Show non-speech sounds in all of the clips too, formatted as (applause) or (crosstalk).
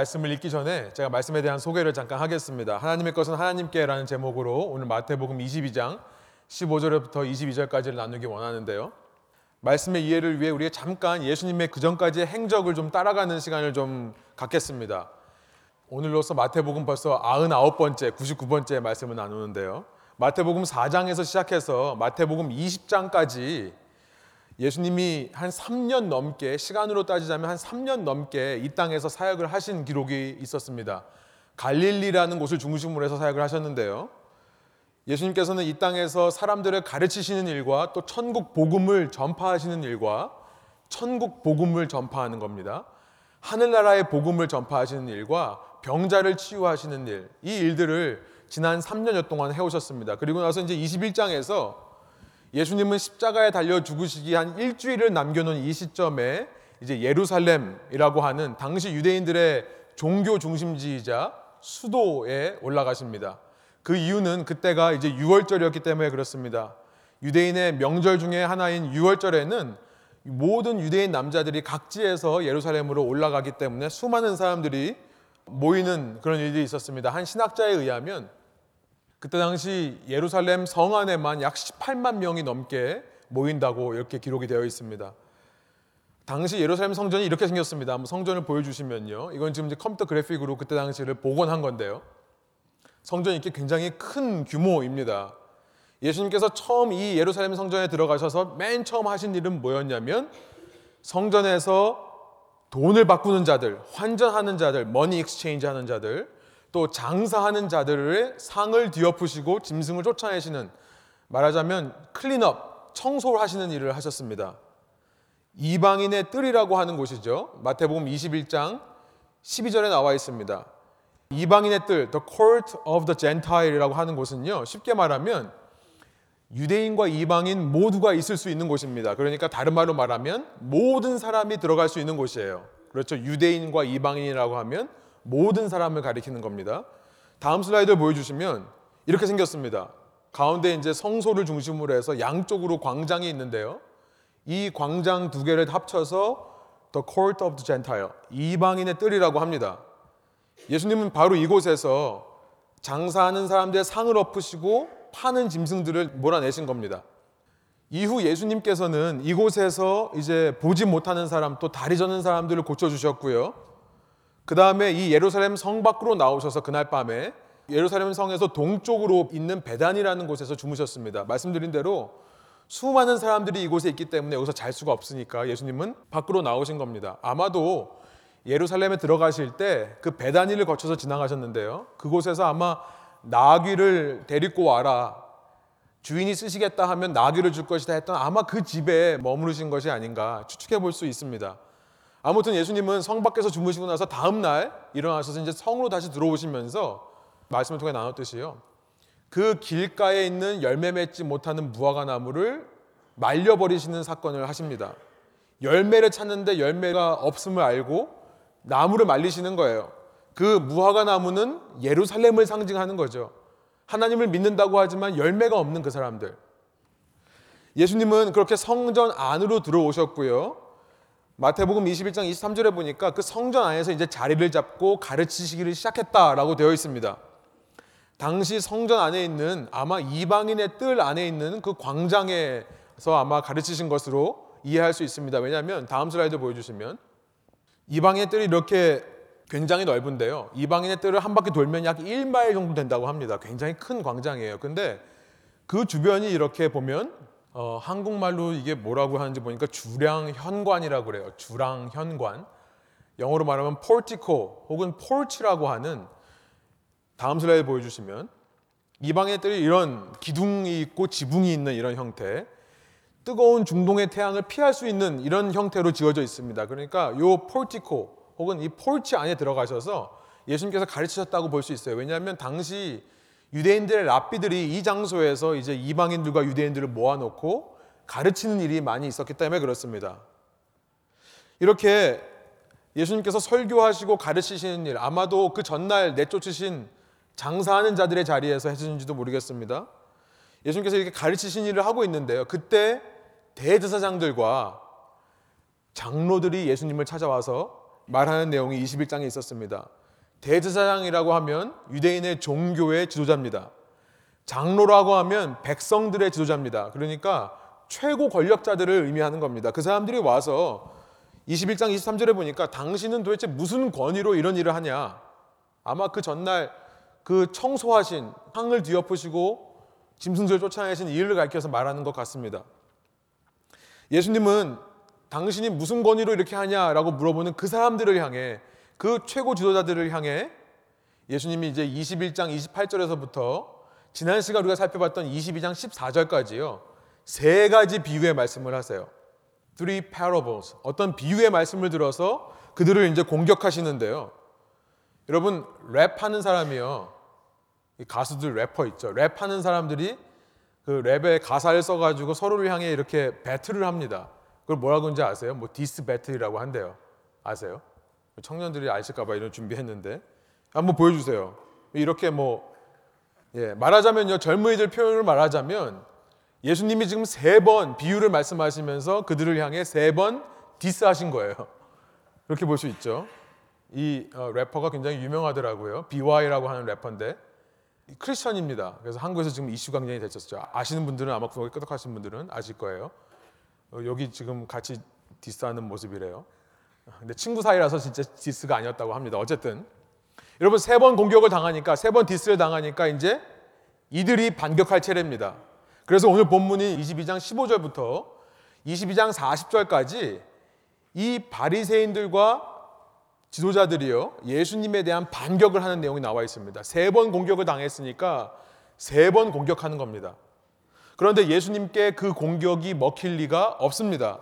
말씀을 읽기 전에 제가 말씀에 대한 소개를 잠깐 하겠습니다. 하나님의 것은 하나님께라는 제목으로 오늘 마태복음 22장 15절부터 22절까지를 나누기 원하는데요. 말씀의 이해를 위해 우리가 잠깐 예수님의 그 전까지의 행적을 좀 따라가는 시간을 좀 갖겠습니다. 오늘로서 마태복음 벌써 99번째, 99번째 말씀을 나누는데요. 마태복음 4장에서 시작해서 마태복음 20장까지 예수님이 한 3년 넘게 시간으로 따지자면 한 3년 넘게 이 땅에서 사역을 하신 기록이 있었습니다. 갈릴리라는 곳을 중심으로 해서 사역을 하셨는데요. 예수님께서는 이 땅에서 사람들을 가르치시는 일과 또 천국 복음을 전파하시는 일과 천국 복음을 전파하는 겁니다. 하늘나라의 복음을 전파하시는 일과 병자를 치유하시는 일, 이 일들을 지난 3년여 동안 해오셨습니다. 그리고 나서 이제 21장에서 예수님은 십자가에 달려 죽으시기 한 일주일을 남겨놓은 이 시점에 이제 예루살렘이라고 하는 당시 유대인들의 종교 중심지이자 수도에 올라가십니다. 그 이유는 그때가 이제 6월절이었기 때문에 그렇습니다. 유대인의 명절 중에 하나인 6월절에는 모든 유대인 남자들이 각지에서 예루살렘으로 올라가기 때문에 수많은 사람들이 모이는 그런 일이 있었습니다. 한 신학자에 의하면 그때 당시 예루살렘 성 안에만 약 18만 명이 넘게 모인다고 이렇게 기록이 되어 있습니다. 당시 예루살렘 성전이 이렇게 생겼습니다. 한번 성전을 보여주시면요. 이건 지금 이제 컴퓨터 그래픽으로 그때 당시를 복원한 건데요. 성전이 이렇게 굉장히 큰 규모입니다. 예수님께서 처음 이 예루살렘 성전에 들어가셔서 맨 처음 하신 일은 뭐였냐면 성전에서 돈을 바꾸는 자들, 환전하는 자들, money exchange 하는 자들, 또 장사하는 자들의 상을 뒤엎으시고 짐승을 쫓아내시는 말하자면 클린업, 청소를 하시는 일을 하셨습니다. 이방인의 뜰이라고 하는 곳이죠. 마태복음 21장 12절에 나와 있습니다. 이방인의 뜰, the court of the Gentile이라고 하는 곳은요. 쉽게 말하면 유대인과 이방인 모두가 있을 수 있는 곳입니다. 그러니까 다른 말로 말하면 모든 사람이 들어갈 수 있는 곳이에요. 그렇죠. 유대인과 이방인이라고 하면 모든 사람을 가리키는 겁니다. 다음 슬라이드를 보여주시면 이렇게 생겼습니다. 가운데 이제 성소를 중심으로 해서 양쪽으로 광장이 있는데요. 이 광장 두 개를 합쳐서 The Court of the Gentile, 이방인의 뜰이라고 합니다. 예수님은 바로 이곳에서 장사하는 사람들의 상을 엎으시고 파는 짐승들을 몰아내신 겁니다. 이후 예수님께서는 이곳에서 이제 보지 못하는 사람 또 다리 저는 사람들을 고쳐주셨고요. 그 다음에 이 예루살렘 성 밖으로 나오셔서 그날 밤에 예루살렘 성에서 동쪽으로 있는 베단이라는 곳에서 주무셨습니다. 말씀드린 대로 수많은 사람들이 이곳에 있기 때문에 여기서 잘 수가 없으니까 예수님은 밖으로 나오신 겁니다. 아마도 예루살렘에 들어가실 때그 베다니를 거쳐서 지나가셨는데요. 그곳에서 아마 나귀를 데리고 와라. 주인이 쓰시겠다 하면 나귀를 줄 것이다 했던 아마 그 집에 머무르신 것이 아닌가 추측해 볼 수 있습니다. 아무튼 예수님은 성 밖에서 주무시고 나서 다음 날 일어나셔서 이제 성으로 다시 들어오시면서 말씀을 통해 나눴듯이요. 그 길가에 있는 열매 맺지 못하는 무화과 나무를 말려버리시는 사건을 하십니다. 열매를 찾는데 열매가 없음을 알고 나무를 말리시는 거예요. 그 무화과 나무는 예루살렘을 상징하는 거죠. 하나님을 믿는다고 하지만 열매가 없는 그 사람들. 예수님은 그렇게 성전 안으로 들어오셨고요. 마태복음 21장 23절에 보니까 그 성전 안에서 이제 자리를 잡고 가르치시기를 시작했다라고 되어 있습니다. 당시 성전 안에 있는 아마 이방인의 뜰 안에 있는 그 광장에서 아마 가르치신 것으로 이해할 수 있습니다. 왜냐하면 다음 슬라이드 보여주시면 이방인의 뜰이 이렇게 굉장히 넓은데요. 이방인의 뜰을 한 바퀴 돌면 약 1마일 정도 된다고 합니다. 굉장히 큰 광장이에요. 근데 그 주변이 이렇게 보면 어, 한국말로 이게 뭐라고 하는지 보니까 주량현관이라고 그래요. 주랑현관. 영어로 말하면 portico 혹은 porch라고 하는 다음 슬라이드 보여주시면 이방의 뜰이 이런 기둥이 있고 지붕이 있는 이런 형태 뜨거운 중동의 태양을 피할 수 있는 이런 형태로 지어져 있습니다. 그러니까 요 portico 혹은 이 폴치 안에 들어가셔서 예수님께서 가르치셨다고 볼 수 있어요. 왜냐하면 당시 유대인들의 랍비들이 이 장소에서 이제 이방인들과 유대인들을 모아놓고 가르치는 일이 많이 있었기 때문에 그렇습니다. 이렇게 예수님께서 설교하시고 가르치시는 일, 아마도 그 전날 내쫓으신 장사하는 자들의 자리에서 해주신지도 모르겠습니다. 예수님께서 이렇게 가르치신 일을 하고 있는데요. 그때 대제사장들과 장로들이 예수님을 찾아와서 말하는 내용이 21장에 있었습니다. 대제사장이라고 하면 유대인의 종교의 지도자입니다. 장로라고 하면 백성들의 지도자입니다. 그러니까 최고 권력자들을 의미하는 겁니다. 그 사람들이 와서 21장 23절에 보니까 당신은 도대체 무슨 권위로 이런 일을 하냐? 아마 그 전날 그 청소하신 황을 뒤엎으시고 짐승들 쫓아내신 이 일을 가리켜서 말하는 것 같습니다. 예수님은 당신이 무슨 권위로 이렇게 하냐라고 물어보는 그 사람들을 향해 그 최고 지도자들을 향해 예수님이 이제 21장 28절에서부터 지난 시간 우리가 살펴봤던 22장 14절까지요. 세 가지 비유의 말씀을 하세요. Three parables. 어떤 비유의 말씀을 들어서 그들을 이제 공격하시는데요. 여러분 랩하는 사람이요. 이 가수들 래퍼 있죠. 랩하는 사람들이 그 랩의 가사를 써가지고 서로를 향해 이렇게 배틀을 합니다. 그걸 뭐라고 하는지 아세요? 뭐 diss battle이라고 한대요. 아세요? 청년들이 아실까봐 이런 준비했는데 한번 보여주세요. 이렇게 뭐 예, 말하자면요 젊은이들 표현을 말하자면 예수님이 지금 세 번 비유를 말씀하시면서 그들을 향해 세 번 diss하신 거예요. 그렇게 볼 수 있죠. 이 어, 래퍼가 굉장히 유명하더라고요. BewhY라고 하는 래퍼인데 크리스천입니다. 그래서 한국에서 지금 이슈 강전이 됐었죠. 아시는 분들은 아마 구멍이 끄덕하신 분들은 아실 거예요. 어, 여기 지금 같이 diss하는 모습이래요. 근데 친구 사이라서 진짜 diss가 아니었다고 합니다. 어쨌든 여러분 세 번 공격을 당하니까 세 번 diss를 당하니까 이제 이들이 반격할 차례입니다. 그래서 오늘 본문이 22장 15절부터 22장 40절까지 이 바리새인들과 지도자들이요 예수님에 대한 반격을 하는 내용이 나와 있습니다. 세 번 공격을 당했으니까 세 번 공격하는 겁니다. 그런데 예수님께 그 공격이 먹힐 리가 없습니다.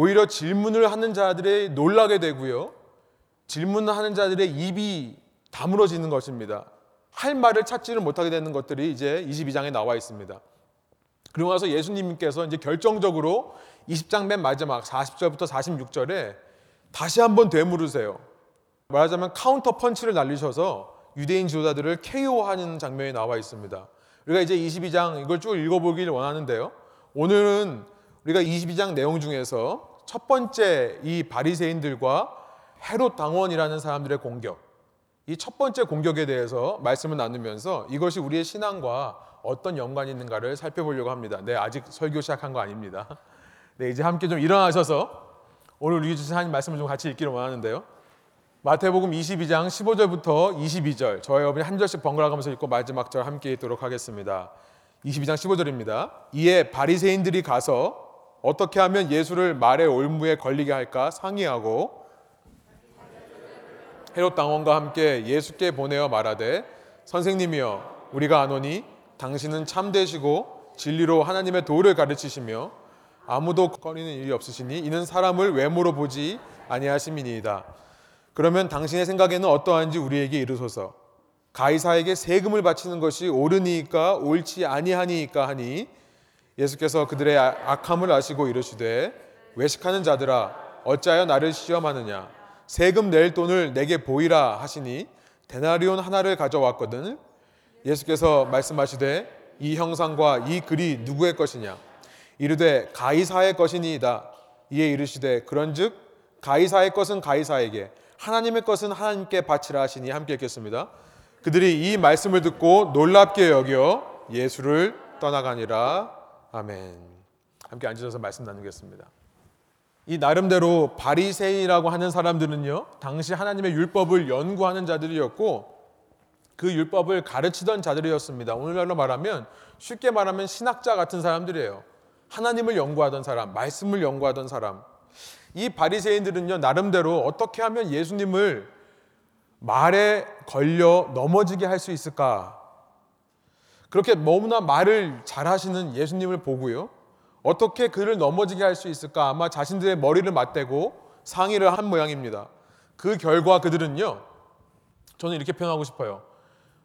오히려 질문을 하는 자들이 놀라게 되고요. 질문하는 자들의 입이 다물어지는 것입니다. 할 말을 찾지를 못하게 되는 것들이 이제 22장에 나와 있습니다. 그리고 나서 예수님께서 이제 결정적으로 20장 맨 마지막 40절부터 46절에 다시 한번 되물으세요. 말하자면 카운터 펀치를 날리셔서 유대인 지도자들을 KO하는 장면이 나와 있습니다. 우리가 이제 22장 이걸 쭉 읽어보길 원하는데요. 오늘은 우리가 22장 내용 중에서 첫 번째 이 바리새인들과 헤롯 당원이라는 사람들의 공격, 이 첫 번째 공격에 대해서 말씀을 나누면서 이것이 우리의 신앙과 어떤 연관이 있는가를 살펴보려고 합니다. 네, 아직 설교 시작한 거 아닙니다. (laughs) 네, 이제 함께 좀 일어나셔서 오늘 우리 주신 하나님 말씀을 좀 같이 읽기를 원하는데요. 마태복음 22장 15절부터 22절 저희 여러분이 한 절씩 번갈아 가면서 읽고 마지막 절 함께 읽도록 하겠습니다. 22장 15절입니다. 이에 바리새인들이 가서 어떻게 하면 예수를 말의 올무에 걸리게 할까 상의하고 헤롯 당원과 함께 예수께 보내어 말하되 선생님이여 우리가 아노니 당신은 참되시고 진리로 하나님의 도를 가르치시며 아무도 꺼리는 일이 없으시니 이는 사람을 외모로 보지 아니하심이니이다. 그러면 당신의 생각에는 어떠한지 우리에게 이르소서. 가이사에게 세금을 바치는 것이 옳으니까 옳지 아니하니까 하니 예수께서 그들의 아- 악함을 아시고 이르시되 외식하는 자들아 어찌하여 나를 시험하느냐? 세금 낼 돈을 내게 보이라 하시니 데나리온 하나를 가져왔거든 예수께서 말씀하시되 이 형상과 이 글이 누구의 것이냐? 이르되 가이사의 것이니이다. 이에 이르시되 그런즉 가이사의 것은 가이사에게 하나님의 것은 하나님께 바치라 하시니 함께 읽겠습니다. 그들이 이 말씀을 듣고 놀랍게 여겨 예수를 떠나가니라 아멘 함께 앉으셔서 말씀 나누겠습니다 이 나름대로 바리새인이라고 하는 사람들은요 당시 하나님의 율법을 연구하는 자들이었고 그 율법을 가르치던 자들이었습니다. 오늘날로 말하면 쉽게 말하면 신학자 같은 사람들이에요. 하나님을 연구하던 사람, 말씀을 연구하던 사람. 이 바리새인들은요 나름대로 어떻게 하면 예수님을 말에 걸려 넘어지게 할 수 있을까? 그렇게 너무나 말을 잘하시는 예수님을 보고요. 어떻게 그를 넘어지게 할 수 있을까? 아마 자신들의 머리를 맞대고 상의를 한 모양입니다. 그 결과 그들은요. 저는 이렇게 표현하고 싶어요.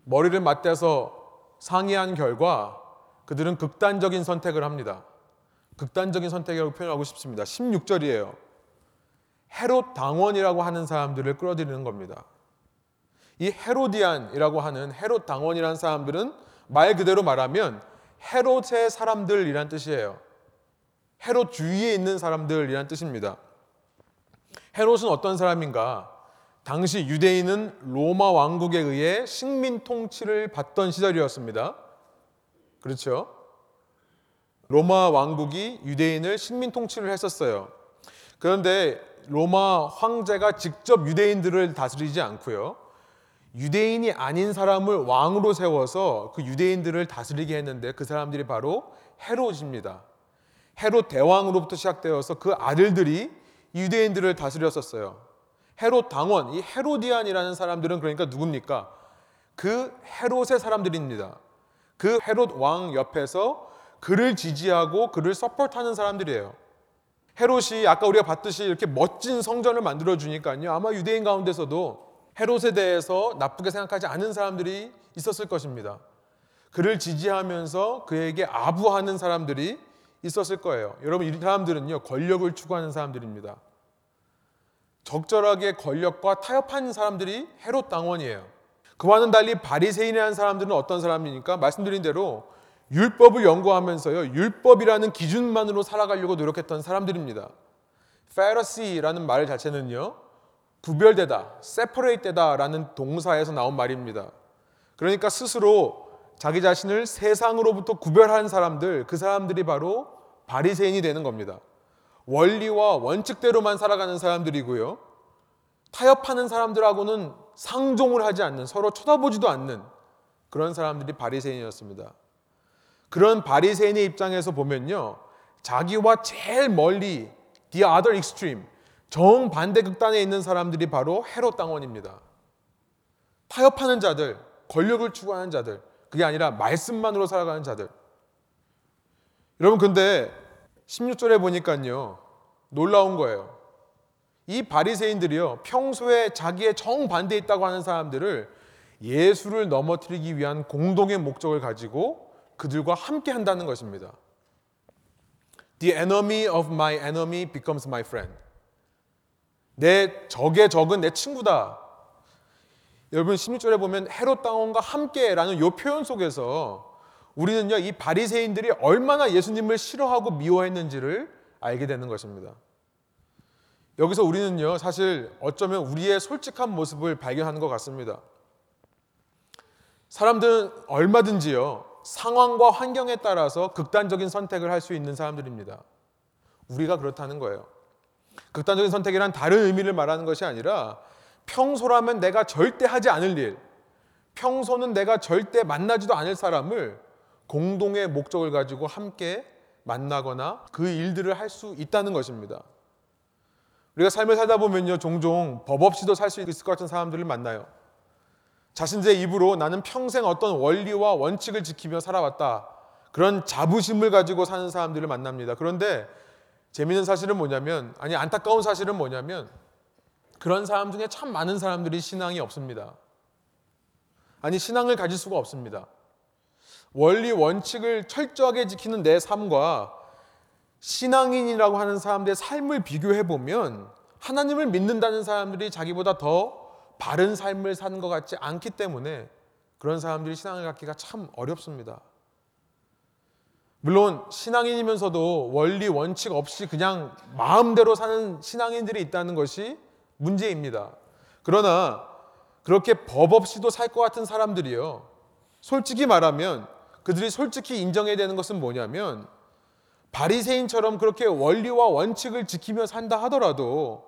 머리를 맞대서 상의한 결과 그들은 극단적인 선택을 합니다. 극단적인 선택이라고 표현하고 싶습니다. 16절이에요. 헤롯 당원이라고 하는 사람들을 끌어들이는 겁니다. 이 헤로디안이라고 하는 헤롯 당원이라는 사람들은 말 그대로 말하면 헤롯의 사람들이란 뜻이에요. 헤롯 주위에 있는 사람들이란 뜻입니다. 헤롯은 어떤 사람인가? 당시 유대인은 로마 왕국에 의해 식민 통치를 받던 시절이었습니다. 그렇죠? 로마 왕국이 유대인을 식민 통치를 했었어요. 그런데 로마 황제가 직접 유대인들을 다스리지 않고요. 유대인이 아닌 사람을 왕으로 세워서 그 유대인들을 다스리게 했는데 그 사람들이 바로 헤롯입니다. 헤롯 대왕으로부터 시작되어서 그 아들들이 유대인들을 다스렸었어요. 헤롯 당원, 이 헤로디안이라는 사람들은 그러니까 누굽니까? 그 헤롯의 사람들입니다. 그 헤롯 왕 옆에서 그를 지지하고 그를 서포트하는 사람들이에요. 헤롯이 아까 우리가 봤듯이 이렇게 멋진 성전을 만들어 주니까요. 아마 유대인 가운데서도 헤롯에 대해서 나쁘게 생각하지 않은 사람들이 있었을 것입니다. 그를 지지하면서 그에게 아부하는 사람들이 있었을 거예요. 여러분 이 사람들은요 권력을 추구하는 사람들입니다. 적절하게 권력과 타협한 사람들이 헤롯 당원이에요. 그와는 달리 바리새인이라는 사람들은 어떤 사람입니까? 말씀드린 대로 율법을 연구하면서요 율법이라는 기준만으로 살아가려고 노력했던 사람들입니다. Pharisee라는 말 자체는요 구별되다, separate되다라는 동사에서 나온 말입니다. 그러니까 스스로 자기 자신을 세상으로부터 구별한 사람들, 그 사람들이 바로 바리새인이 되는 겁니다. 원리와 원칙대로만 살아가는 사람들이고요. 타협하는 사람들하고는 상종을 하지 않는 서로 쳐다보지도 않는 그런 사람들이 바리새인이었습니다. 그런 바리새인의 입장에서 보면요. 자기와 제일 멀리 the other extreme 정반대 극단에 있는 사람들이 바로 헤롯 당원입니다. 타협하는 자들, 권력을 추구하는 자들, 그게 아니라 말씀만으로 살아가는 자들. 여러분 근데 16절에 보니까요. 놀라운 거예요. 이 바리새인들이요. 평소에 자기의 정반대에 있다고 하는 사람들을 예수를 넘어뜨리기 위한 공동의 목적을 가지고 그들과 함께 한다는 것입니다. The enemy of my enemy becomes my friend. 내 적의 적은 내 친구다. 여러분 16절에 보면 헤롯 당원과 함께라는 이 표현 속에서 우리는요 이 바리새인들이 얼마나 예수님을 싫어하고 미워했는지를 알게 되는 것입니다. 여기서 우리는요 사실 어쩌면 우리의 솔직한 모습을 발견하는 것 같습니다. 사람들은 얼마든지요 상황과 환경에 따라서 극단적인 선택을 할 수 있는 사람들입니다. 우리가 그렇다는 거예요. 극단적인 선택이란 다른 의미를 말하는 것이 아니라 평소라면 내가 절대 하지 않을 일, 평소는 내가 절대 만나지도 않을 사람을 공동의 목적을 가지고 함께 만나거나 그 일들을 할 수 있다는 것입니다. 우리가 삶을 살다 보면요, 종종 법 없이도 살 수 있을 것 같은 사람들을 만나요. 자신들의 입으로 나는 평생 어떤 원리와 원칙을 지키며 살아왔다. 그런 자부심을 가지고 사는 사람들을 만납니다. 그런데 재미있는 사실은 뭐냐면, 아니, 안타까운 사실은 뭐냐면, 그런 사람 중에 참 많은 사람들이 신앙이 없습니다. 아니, 신앙을 가질 수가 없습니다. 원리, 원칙을 철저하게 지키는 내 삶과 신앙인이라고 하는 사람들의 삶을 비교해 보면 하나님을 믿는다는 사람들이 자기보다 더 바른 삶을 사는 것 같지 않기 때문에 그런 사람들이 신앙을 갖기가 참 어렵습니다. 물론 신앙인이면서도 원리 원칙 없이 그냥 마음대로 사는 신앙인들이 있다는 것이 문제입니다. 그러나 그렇게 법 없이도 살 것 같은 사람들이요. 솔직히 말하면 그들이 솔직히 인정해야 되는 것은 뭐냐면 바리새인처럼 그렇게 원리와 원칙을 지키며 산다 하더라도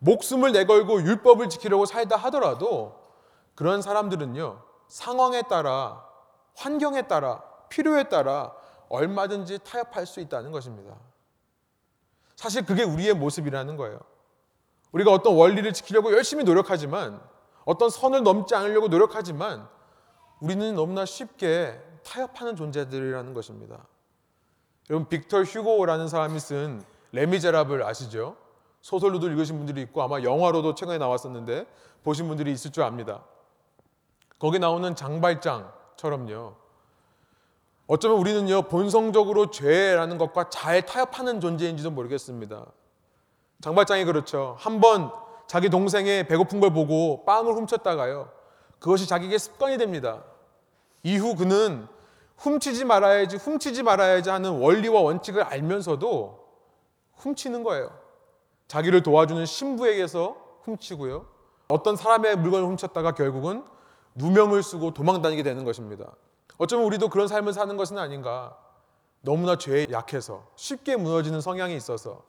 목숨을 내걸고 율법을 지키려고 살다 하더라도 그런 사람들은요. 상황에 따라 환경에 따라 필요에 따라 얼마든지 타협할 수 있다는 것입니다. 사실 그게 우리의 모습이라는 거예요. 우리가 어떤 원리를 지키려고 열심히 노력하지만 어떤 선을 넘지 않으려고 노력하지만 우리는 너무나 쉽게 타협하는 존재들이라는 것입니다. 여러분 빅터 휴고라는 사람이 쓴 레미제라블 아시죠? 소설로도 읽으신 분들이 있고 아마 영화로도 최근에 나왔었는데 보신 분들이 있을 줄 압니다. 거기 나오는 장발장처럼요. 어쩌면 우리는요 본성적으로 죄라는 것과 잘 타협하는 존재인지도 모르겠습니다. 장발장이 그렇죠. 한번 자기 동생의 배고픈 걸 보고 빵을 훔쳤다가요. 그것이 자기에게 습관이 됩니다. 이후 그는 훔치지 말아야지, 훔치지 말아야지 하는 원리와 원칙을 알면서도 훔치는 거예요. 자기를 도와주는 신부에게서 훔치고요. 어떤 사람의 물건을 훔쳤다가 결국은 누명을 쓰고 도망 다니게 되는 것입니다. 어쩌면 우리도 그런 삶을 사는 것은 아닌가. 너무나 죄에 약해서 쉽게 무너지는 성향이 있어서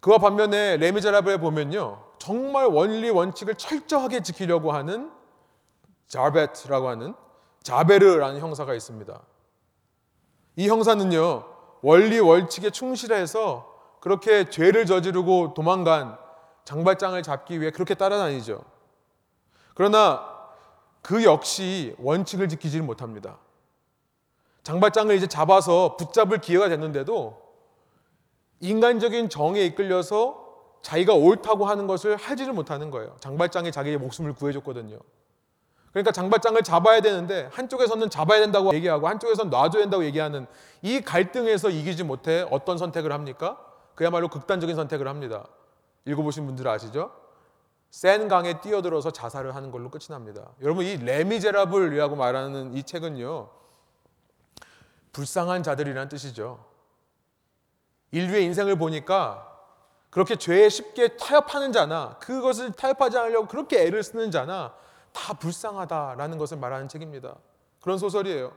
그와 반면에 레미제라블에 보면요. 정말 원리 원칙을 철저하게 지키려고 하는 자베트라고 하는 자베르라는 형사가 있습니다. 이 형사는요. 원리 원칙에 충실해서 그렇게 죄를 저지르고 도망간 장발장을 잡기 위해 그렇게 따라다니죠. 그러나 그 역시 원칙을 지키지를 못합니다. 장발장을 이제 잡아서 붙잡을 기회가 됐는데도 인간적인 정에 이끌려서 자기가 옳다고 하는 것을 하지를 못하는 거예요. 장발장이 자기의 목숨을 구해줬거든요. 그러니까 장발장을 잡아야 되는데 한쪽에서는 잡아야 된다고 얘기하고 한쪽에서는 놔줘야 된다고 얘기하는 이 갈등에서 이기지 못해 어떤 선택을 합니까? 그야말로 극단적인 선택을 합니다. 읽어보신 분들 아시죠? 센 강에 뛰어들어서 자살을 하는 걸로 끝이 납니다. 여러분 이 레미제라블이라고 말하는 이 책은요. 불쌍한 자들이라는 뜻이죠. 인류의 인생을 보니까 그렇게 죄에 쉽게 타협하는 자나 그것을 타협하지 않으려고 그렇게 애를 쓰는 자나 다 불쌍하다라는 것을 말하는 책입니다. 그런 소설이에요.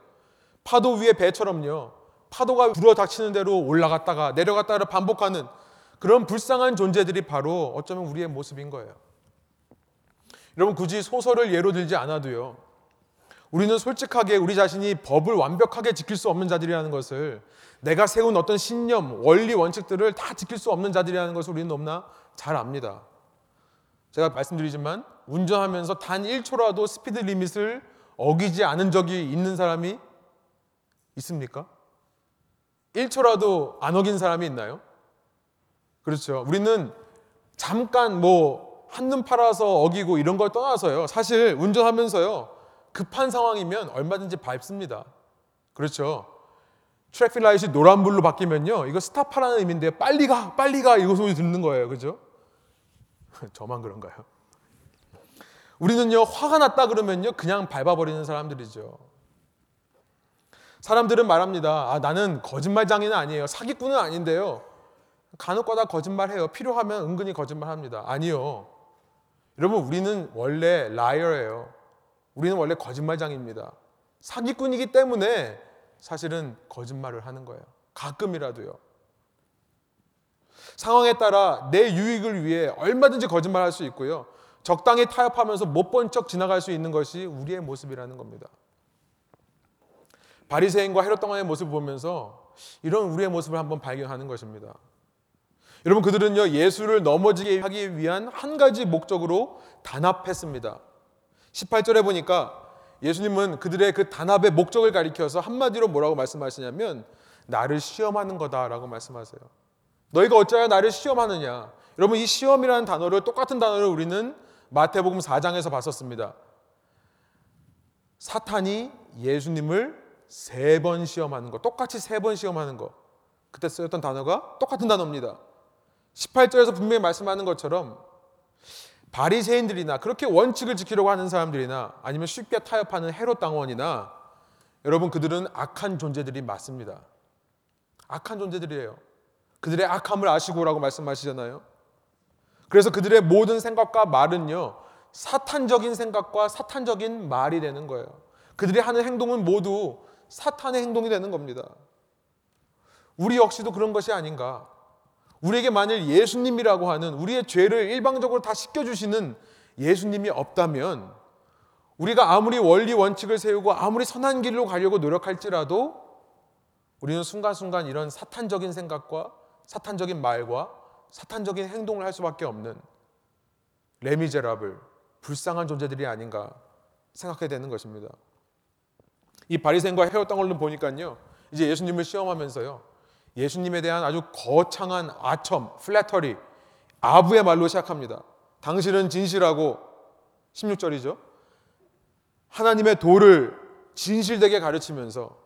파도 위에 배처럼요. 파도가 불어 닥치는 대로 올라갔다가 내려갔다가 반복하는 그런 불쌍한 존재들이 바로 어쩌면 우리의 모습인 거예요. 여러분 굳이 소설을 예로 들지 않아도요. 우리는 솔직하게 우리 자신이 법을 완벽하게 지킬 수 없는 자들이라는 것을 내가 세운 어떤 신념, 원리, 원칙들을 다 지킬 수 없는 자들이라는 것을 우리는 너무나 잘 압니다. 제가 말씀드리지만 운전하면서 단 1초라도 speed limit을 어기지 않은 적이 있는 사람이 있습니까? 1초라도 안 어긴 사람이 있나요? 그렇죠. 우리는 잠깐 뭐 한눈 팔아서 어기고 이런 걸 떠나서요. 사실 운전하면서요. 급한 상황이면 얼마든지 밟습니다. 그렇죠. traffic light이 노란불로 바뀌면요. 이거 stop하라는 의미인데 빨리 가, 빨리 가 이거 소리 듣는 거예요. 그죠? (laughs) 저만 그런가요? 우리는요. 화가 났다 그러면요. 그냥 밟아버리는 사람들이죠. 사람들은 말합니다. 아, 나는 거짓말장애는 아니에요. 사기꾼은 아닌데요. 간혹가다 거짓말해요. 필요하면 은근히 거짓말합니다. 아니요. 여러분 우리는 원래 라이어예요. 우리는 원래 거짓말장입니다. 사기꾼이기 때문에 사실은 거짓말을 하는 거예요. 가끔이라도요. 상황에 따라 내 유익을 위해 얼마든지 거짓말할 수 있고요. 적당히 타협하면서 못 본 척 지나갈 수 있는 것이 우리의 모습이라는 겁니다. 바리새인과 헤롯 당왕의 모습을 보면서 이런 우리의 모습을 한번 발견하는 것입니다. 여러분 그들은요 예수를 넘어지게 하기 위한 한 가지 목적으로 단합했습니다. 18절에 보니까 예수님은 그들의 그 단합의 목적을 가리켜서 한마디로 뭐라고 말씀하시냐면 나를 시험하는 거다라고 말씀하세요. 너희가 어찌하여 나를 시험하느냐? 여러분 이 시험이라는 단어를 똑같은 단어를 우리는 마태복음 4장에서 봤었습니다. 사탄이 예수님을 세 번 시험하는 거, 똑같이 세 번 시험하는 거. 그때 쓰였던 단어가 똑같은 단어입니다. 18절에서 분명히 말씀하는 것처럼 바리새인들이나 그렇게 원칙을 지키려고 하는 사람들이나 아니면 쉽게 타협하는 헤롯 당원이나 여러분 그들은 악한 존재들이 맞습니다. 악한 존재들이에요. 그들의 악함을 아시고라고 말씀하시잖아요. 그래서 그들의 모든 생각과 말은요 사탄적인 생각과 사탄적인 말이 되는 거예요. 그들이 하는 행동은 모두 사탄의 행동이 되는 겁니다. 우리 역시도 그런 것이 아닌가. 우리에게 만일 예수님이라고 하는 우리의 죄를 일방적으로 다 씻겨주시는 예수님이 없다면 우리가 아무리 원리 원칙을 세우고 아무리 선한 길로 가려고 노력할지라도 우리는 순간순간 이런 사탄적인 생각과 사탄적인 말과 사탄적인 행동을 할 수밖에 없는 Les Misérables 불쌍한 존재들이 아닌가 생각해야 되는 것입니다. 이 바리새인과 헤롯 당원을 보니까요. 이제 예수님을 시험하면서요. 예수님에 대한 아주 거창한 아첨, flattery, 아부의 말로 시작합니다. 당신은 진실하고 16절이죠. 하나님의 도를 진실되게 가르치면서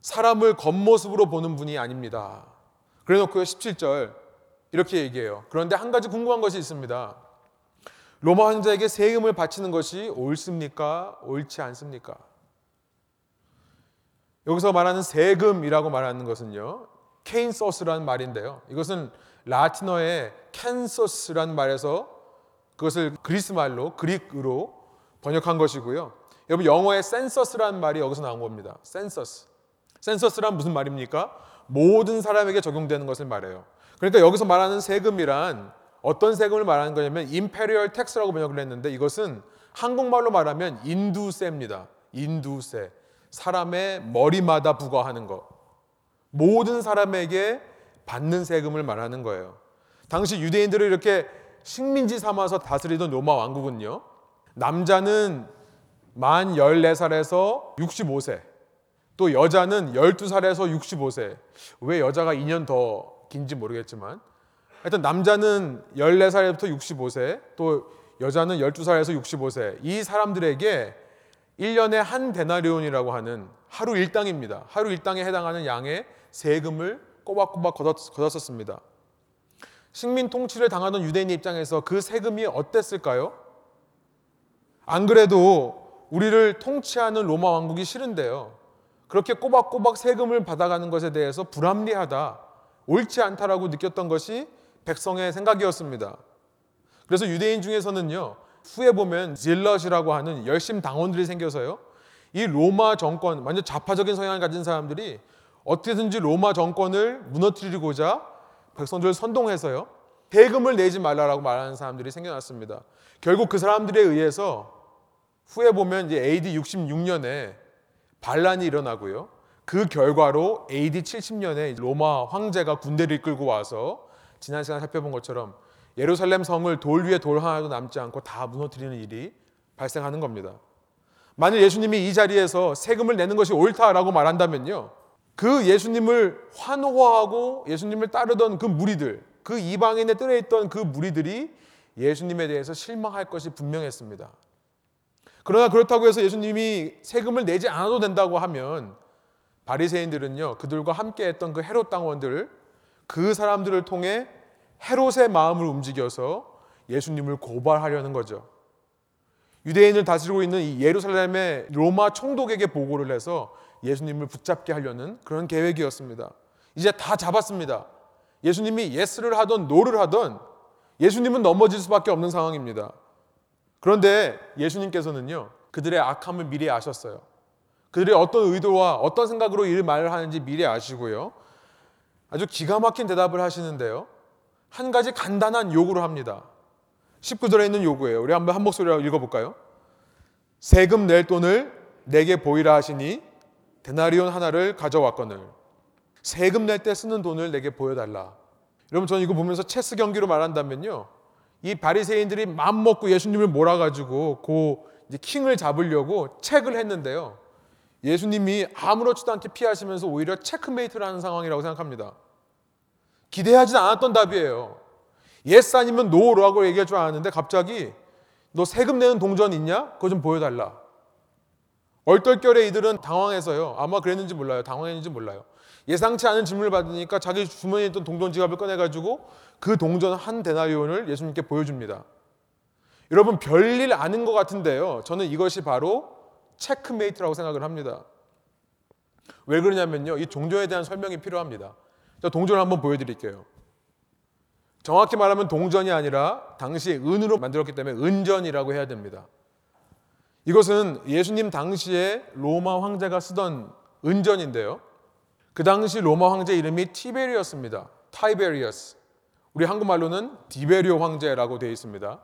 사람을 겉모습으로 보는 분이 아닙니다. 그래 놓고요. 17절 이렇게 얘기해요. 그런데 한 가지 궁금한 것이 있습니다. 로마 환자에게 세금을 바치는 것이 옳습니까? 옳지 않습니까? 여기서 말하는 세금이라고 말하는 것은요. κῆνσος라는 말인데요. 이것은 라틴어의 census라는 말에서 그것을 그리스 말로 Greek으로 번역한 것이고요. 여러분 영어의 센서스라는 말이 여기서 나온 겁니다. 센서스. 센서스란 무슨 말입니까? 모든 사람에게 적용되는 것을 말해요. 그러니까 여기서 말하는 세금이란 어떤 세금을 말하는 거냐면 imperial tax라고 번역을 했는데 이것은 한국말로 말하면 인두세입니다. 인두세. 사람의 머리마다 부과하는 것. 모든 사람에게 받는 세금을 말하는 거예요. 당시 유대인들을 이렇게 식민지 삼아서 다스리던 로마 왕국은요. 남자는 만 14살에서 65세. 또 여자는 12살에서 65세. 왜 여자가 2년 더 긴지 모르겠지만 하여튼 남자는 14살부터 65세, 또 여자는 12살에서 65세. 이 사람들에게 1년에 한 데나리온이라고 하는 하루 일당입니다. 하루 일당에 해당하는 양의 세금을 꼬박꼬박 걷었었습니다. 식민 통치를 당하던 유대인 입장에서 그 세금이 어땠을까요? 안 그래도 우리를 통치하는 로마 왕국이 싫은데요. 그렇게 꼬박꼬박 세금을 받아가는 것에 대해서 불합리하다, 옳지 않다라고 느꼈던 것이 백성의 생각이었습니다. 그래서 유대인 중에서는요, 후에 보면 질럿이라고 하는 열심 당원들이 생겨서요, 이 로마 정권, 완전 좌파적인 성향을 가진 사람들이 어떻게든지 로마 정권을 무너뜨리고자 백성들을 선동해서요, 대금을 내지 말라라고 말하는 사람들이 생겨났습니다. 결국 그 사람들에 의해서 후에 보면 이제 AD 66년에 반란이 일어나고요. 그 결과로 AD 70년에 로마 황제가 군대를 이끌고 와서 지난 시간 살펴본 것처럼 예루살렘 성을 돌 위에 돌 하나도 남지 않고 다 무너뜨리는 일이 발생하는 겁니다. 만일 예수님이 이 자리에서 세금을 내는 것이 옳다라고 말한다면요. 그 예수님을 환호하고 예수님을 따르던 그 무리들, 그 이방인에 뜰에 있던 그 무리들이 예수님에 대해서 실망할 것이 분명했습니다. 그러나 그렇다고 해서 예수님이 세금을 내지 않아도 된다고 하면 바리새인들은요 그들과 함께했던 그 헤롯 당원들 그 사람들을 통해 헤롯의 마음을 움직여서 예수님을 고발하려는 거죠. 유대인을 다스리고 있는 이 예루살렘의 로마 총독에게 보고를 해서 예수님을 붙잡게 하려는 그런 계획이었습니다. 이제 다 잡았습니다. 예수님이 yes를 하던 no를 하던 예수님은 넘어질 수밖에 없는 상황입니다. 그런데 예수님께서는요, 그들의 악함을 미리 아셨어요. 그들의 어떤 의도와 어떤 생각으로 이 말을 하는지 미리 아시고요. 아주 기가 막힌 대답을 하시는데요. 한 가지 간단한 요구를 합니다. 19절에 있는 요구예요. 우리 한번 한 목소리로 읽어볼까요? 세금 낼 돈을 내게 보이라 하시니 데나리온 하나를 가져왔거늘 세금 낼 때 쓰는 돈을 내게 보여달라. 여러분 저는 이거 보면서 체스 경기로 말한다면요. 이 바리새인들이 맘 먹고 예수님을 몰아가지고 그 킹을 잡으려고 책을 했는데요. 예수님이 아무렇지도 않게 피하시면서 오히려 checkmate라는 상황이라고 생각합니다. 기대하지 않았던 답이에요. yes 아니면 no라고 얘기할 줄 알았는데 갑자기 너 세금 내는 동전 있냐? 그거 좀 보여달라. 얼떨결에 이들은 당황해서요. 아마 그랬는지 몰라요. 당황했는지 몰라요. 예상치 않은 질문을 받으니까 자기 주머니에 있던 동전 지갑을 꺼내가지고 그 동전 한 데나리온을 예수님께 보여줍니다. 여러분 별일 아닌 것 같은데요. 저는 이것이 바로 checkmate라고 생각을 합니다. 왜 그러냐면요. 이 동전에 대한 설명이 필요합니다. 자, 동전을 한번 보여드릴게요. 정확히 말하면 동전이 아니라 당시 은으로 만들었기 때문에 은전이라고 해야 됩니다. 이것은 예수님 당시에 로마 황제가 쓰던 은전인데요. 그 당시 로마 황제 이름이 티베리였습니다. 타이베리어스. 우리 한국말로는 디베리오 황제라고 되어 있습니다.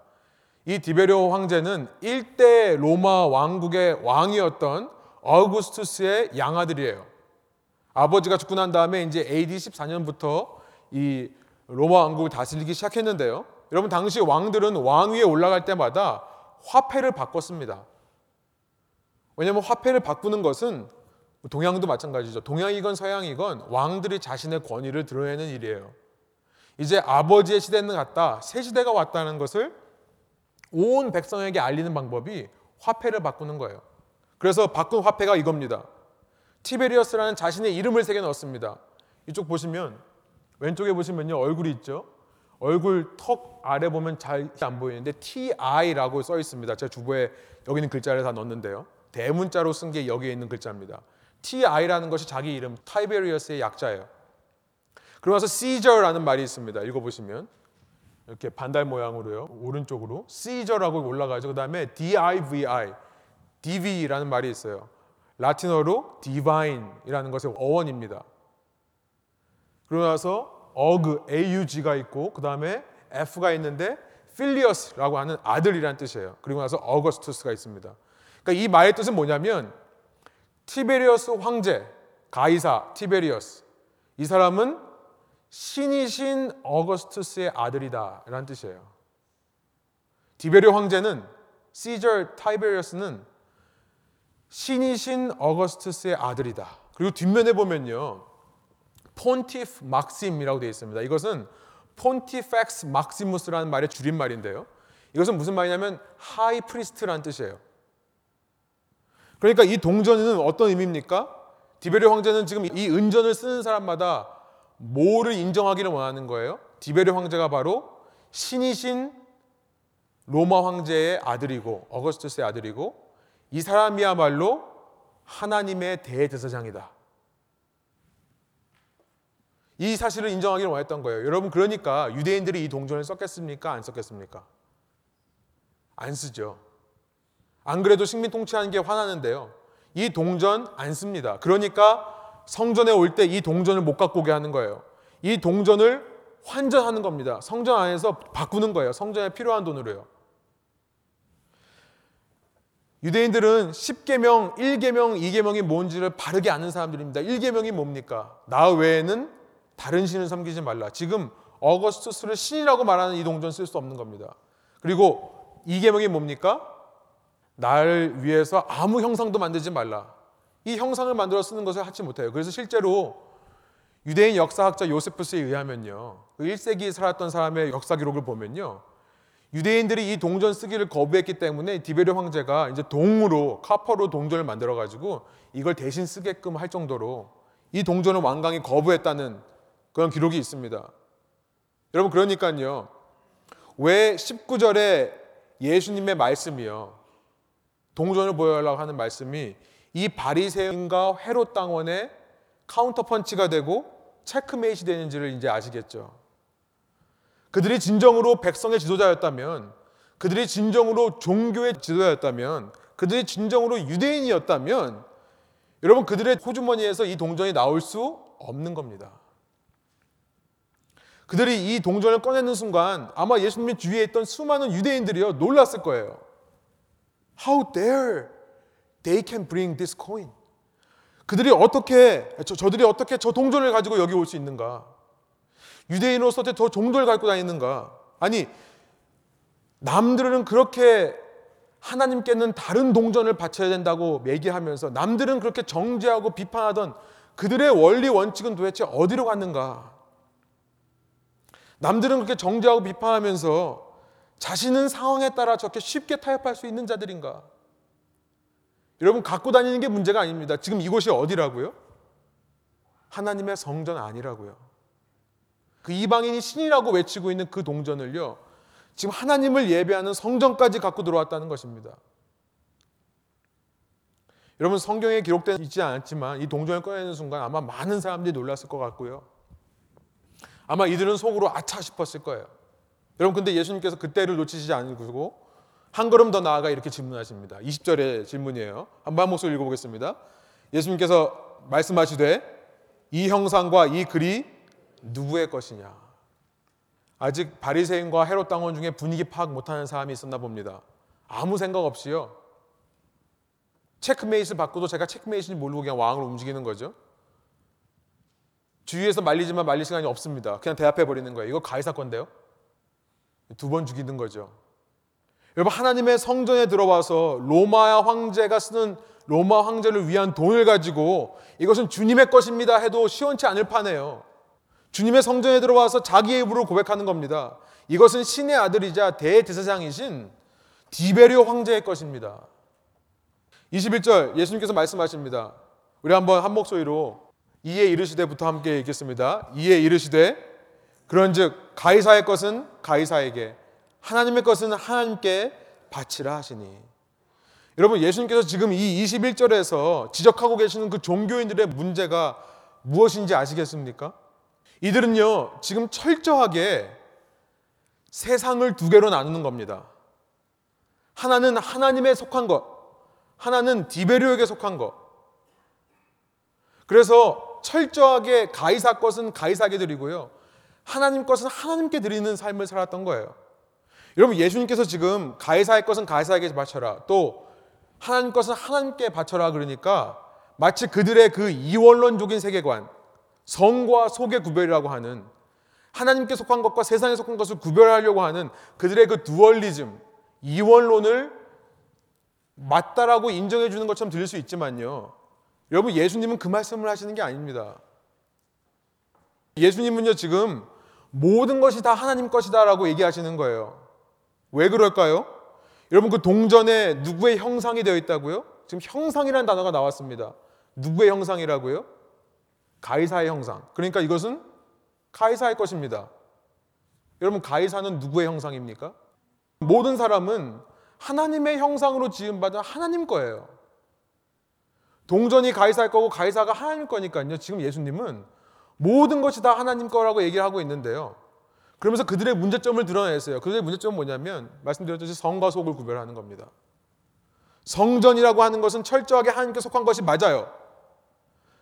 이 디베리오 황제는 1대 로마 왕국의 왕이었던 어구스투스의 양아들이에요. 아버지가 죽고 난 다음에 이제 AD 14년부터 이 로마 왕국을 다스리기 시작했는데요. 여러분 당시 왕들은 왕 위에 올라갈 때마다 화폐를 바꿨습니다. 왜냐하면 화폐를 바꾸는 것은 동양도 마찬가지죠. 동양이건 서양이건 왕들이 자신의 권위를 드러내는 일이에요. 이제 아버지의 시대는 갔다 새 시대가 왔다는 것을 온 백성에게 알리는 방법이 화폐를 바꾸는 거예요. 그래서 바꾼 화폐가 이겁니다. 티베리어스라는 자신의 이름을 새겨 넣었습니다. 이쪽 보시면 왼쪽에 보시면요 얼굴이 있죠. 얼굴 턱 아래 보면 잘 안 보이는데 TI라고 써 있습니다. 제가 주보에 여기 있는 글자를 다 넣었는데요. 대문자로 쓴 게 여기에 있는 글자입니다. TI라는 것이 자기 이름 타이베리어스의 약자예요. 나서 Caesar라는 말이 있습니다. 읽어보시면 이렇게 반달 모양으로요. 오른쪽으로 Caesar라고 올라가죠. 그 다음에 D-I-V-I, DV라는 말이 있어요. 라틴어로 divine이라는 것의 어원입니다. 그러고 나서 어그, AUG가 있고 그 다음에 F가 있는데 필리어스라고 하는 아들이라는 뜻이에요. 그리고 나서 어거스투스가 있습니다. 그러니까 이 말의 뜻은 뭐냐면 티베리어스 황제, 가이사 티베리어스 이 사람은 신이신 어거스투스의 아들이다라는 뜻이에요. 디베리오 황제는 시저 타이베리어스는 신이신 어거스투스의 아들이다. 그리고 뒷면에 보면요. Pontif Maxim이라고 되어 있습니다. 이것은 Pontifex Maximus라는 말의 줄임말인데요. 이것은 무슨 말이냐면 high priest라는 뜻이에요. 그러니까 이 동전은 어떤 의미입니까? 디베리오 황제는 지금 이 은전을 쓰는 사람마다 뭐를 인정하기를 원하는 거예요? 디베리오 황제가 바로 신이신 로마 황제의 아들이고 어거스투스의 아들이고 이 사람이야말로 하나님의 대제사장이다. 이 사실을 인정하기를 원했던 거예요. 여러분 그러니까 유대인들이 이 동전을 썼겠습니까? 안 썼겠습니까? 안 쓰죠. 안 그래도 식민 통치하는 게 화나는데요. 이 동전 안 씁니다. 그러니까 성전에 올 때 이 동전을 못 갖고 오게 하는 거예요. 이 동전을 환전하는 겁니다. 성전 안에서 바꾸는 거예요. 성전에 필요한 돈으로요. 유대인들은 10계명, 1계명, 2계명이 뭔지를 바르게 아는 사람들입니다. 1계명이 뭡니까? 나 외에는 다른 신을 섬기지 말라. 지금 어거스투스를 신이라고 말하는 이 동전 쓸 수 없는 겁니다. 그리고 2계명이 뭡니까? 나를 위해서 아무 형상도 만들지 말라. 이 형상을 만들어 쓰는 것을 하지 못해요. 그래서 실제로 유대인 역사학자 요세푸스에 의하면요. 그 1세기에 살았던 사람의 역사 기록을 보면요. 유대인들이 이 동전 쓰기를 거부했기 때문에 디베르 황제가 이제 동으로 카퍼로 동전을 만들어 가지고 이걸 대신 쓰게끔 할 정도로 이 동전을 완강히 거부했다는 그런 기록이 있습니다. 여러분 그러니까요. 왜 19절에 예수님의 말씀이요. 동전을 보여달라고 하는 말씀이 이 바리새인과 헤롯 당원의 카운터 펀치가 되고 체크메이트 되는지를 이제 아시겠죠. 그들이 진정으로 백성의 지도자였다면, 그들이 진정으로 종교의 지도자였다면, 그들이 진정으로 유대인이었다면, 여러분 그들의 호주머니에서 이 동전이 나올 수 없는 겁니다. 그들이 이 동전을 꺼내는 순간 아마 예수님의 주위에 있던 수많은 유대인들이요 놀랐을 거예요. How dare they can bring this coin? 그들이 어떻게 저, 저들이 어떻게 저 동전을 가지고 여기 올 수 있는가? 유대인으로서 저 종전을 갖고 다니는가? 아니 남들은 그렇게 하나님께는 다른 동전을 바쳐야 된다고 얘기하면서 남들은 그렇게 정죄하고 비판하던 그들의 원리 원칙은 도대체 어디로 갔는가? 남들은 그렇게 정죄하고 비판하면서 자신은 상황에 따라 저렇게 쉽게 타협할 수 있는 자들인가? 여러분 갖고 다니는 게 문제가 아닙니다. 지금 이곳이 어디라고요? 하나님의 성전 아니라고요. 그 이방인이 신이라고 외치고 있는 그 동전을요. 지금 하나님을 예배하는 성전까지 갖고 들어왔다는 것입니다. 여러분 성경에 기록되어 있지 않았지만 이 동전을 꺼내는 순간 아마 많은 사람들이 놀랐을 것 같고요. 아마 이들은 속으로 아차 싶었을 거예요. 여러분 근데 예수님께서 그때를 놓치시지 않으시고 한 걸음 더 나아가 이렇게 질문하십니다. 20절의 질문이에요. 한번 목소리 읽어보겠습니다. 예수님께서 말씀하시되 이 형상과 이 글이 누구의 것이냐? 아직 바리새인과 헤롯 당원 중에 분위기 파악 못하는 사람이 있었나 봅니다. 아무 생각 없이요. 체크메이트를 받고도 제가 체크메이트인지 모르고 그냥 왕을 움직이는 거죠. 주위에서 말리지만 말릴 시간이 없습니다. 그냥 대합해 버리는 거예요. 이거 가이사 건데요. 두 번 죽이는 거죠. 여러분 하나님의 성전에 들어와서 로마 황제가 쓰는 로마 황제를 위한 돈을 가지고 이것은 주님의 것입니다 해도 시원치 않을 판에요. 주님의 성전에 들어와서 자기의 입으로 고백하는 겁니다. 이것은 신의 아들이자 대제사장이신 디베리오 황제의 것입니다. 21절 예수님께서 말씀하십니다. 우리 한번 한 목소리로 이에 이르시되부터 함께 읽겠습니다. 이에 이르시되 그런즉 가이사의 것은 가이사에게 하나님의 것은 하나님께 바치라 하시니 여러분 예수님께서 지금 이 21절에서 지적하고 계시는 그 종교인들의 문제가 무엇인지 아시겠습니까? 이들은요, 지금 철저하게 세상을 두 개로 나누는 겁니다. 하나는 하나님에 속한 것, 하나는 디베르에게 속한 것. 그래서 철저하게 가이사 것은 가이사에게 드리고요. 하나님 것은 하나님께 드리는 삶을 살았던 거예요. 여러분 예수님께서 지금 가이사의 것은 가이사에게 바쳐라. 또 하나님 것은 하나님께 바쳐라 그러니까 마치 그들의 그 이원론적인 세계관, 성과 속의 구별이라고 하는 하나님께 속한 것과 세상에 속한 것을 구별하려고 하는 그들의 그 두얼리즘, 이원론을 맞다라고 인정해 주는 것처럼 들릴 수 있지만요. 여러분 예수님은 그 말씀을 하시는 게 아닙니다. 예수님은요 지금 모든 것이 다 하나님 것이다라고 얘기하시는 거예요. 왜 그럴까요? 여러분 그 동전에 누구의 형상이 되어 있다고요? 지금 형상이라는 단어가 나왔습니다. 누구의 형상이라고요? 가이사의 형상. 그러니까 이것은 가이사의 것입니다. 여러분 가이사는 누구의 형상입니까? 모든 사람은 하나님의 형상으로 지음 받은 하나님 거예요. 동전이 가이사의 거고 가이사가 하나님 거니까요. 지금 예수님은 모든 것이 다 하나님 거라고 얘기를 하고 있는데요. 그러면서 그들의 문제점을 드러냈어요. 그들의 문제점은 뭐냐면 말씀드렸듯이 성과 속을 구별하는 겁니다. 성전이라고 하는 것은 철저하게 하나님께 속한 것이 맞아요.